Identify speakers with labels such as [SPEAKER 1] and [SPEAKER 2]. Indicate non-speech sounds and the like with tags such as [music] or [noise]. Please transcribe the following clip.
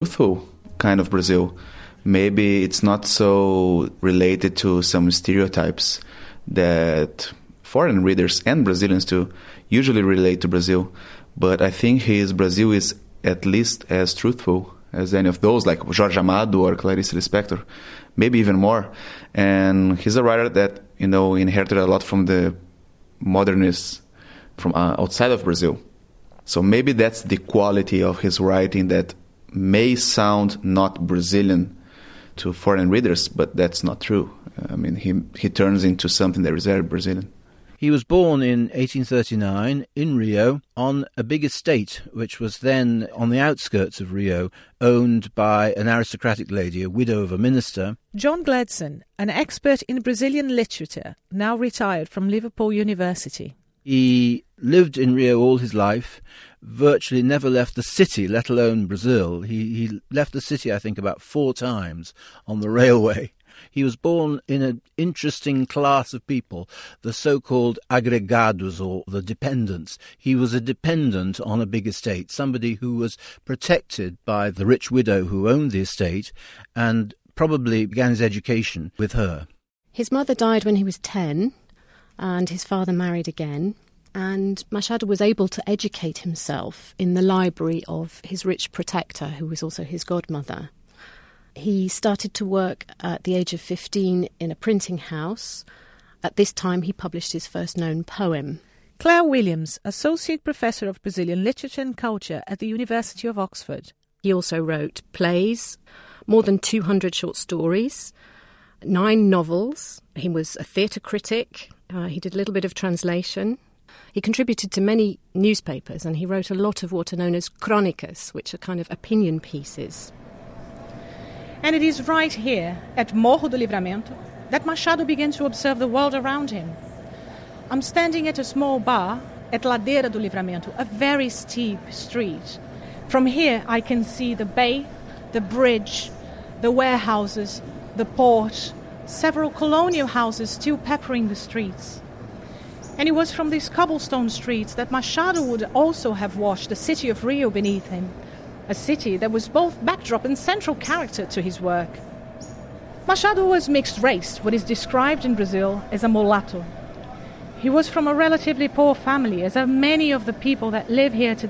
[SPEAKER 1] truthful kind of Brazil. Maybe it's not so related to some stereotypes that foreign readers and Brazilians too usually relate to Brazil. But I think his Brazil is at least as truthful as any of those, like Jorge Amado or Clarice Lispector, maybe even more. And he's a writer that you know inherited a lot from the modernists from uh, outside of Brazil. So maybe that's the quality of his writing that may sound not Brazilian to foreign readers, but that's not true. I mean, he he turns into something that is very Brazilian.
[SPEAKER 2] He was born in 1839 in Rio on a big estate, which was then on the outskirts of Rio, owned by an aristocratic lady, a widow of a minister.
[SPEAKER 3] John Gledson, an expert in Brazilian literature, now retired from Liverpool University.
[SPEAKER 2] He lived in Rio all his life, virtually never left the city, let alone Brazil. He, he left the city, I think, about four times on the railway. [laughs] He was born in an interesting class of people, the so-called agregados or the dependents. He was a dependent on a big estate, somebody who was protected by the rich widow who owned the estate and probably began his education with her.
[SPEAKER 4] His mother died when he was 10 and his father married again. And Machado was able to educate himself in the library of his rich protector, who was also his godmother. He started to work at the age of 15 in a printing house. At this time, he published his first known poem.
[SPEAKER 3] Claire Williams, Associate Professor of Brazilian Literature and Culture at the University of Oxford.
[SPEAKER 4] He also wrote plays, more than 200 short stories, nine novels. He was a theatre critic. Uh, he did a little bit of translation. He contributed to many newspapers and he wrote a lot of what are known as chronicas, which are kind of opinion pieces.
[SPEAKER 3] And it is right here at Morro do Livramento that Machado began to observe the world around him. I'm standing at a small bar at Ladeira do Livramento, a very steep street. From here, I can see the bay, the bridge, the warehouses, the port, several colonial houses still peppering the streets. And it was from these cobblestone streets that Machado would also have watched the city of Rio beneath him, a city that was both backdrop and central character to his work. Machado was mixed race, what is described in Brazil as a mulatto. He was from a relatively poor family, as are many of the people that live here today.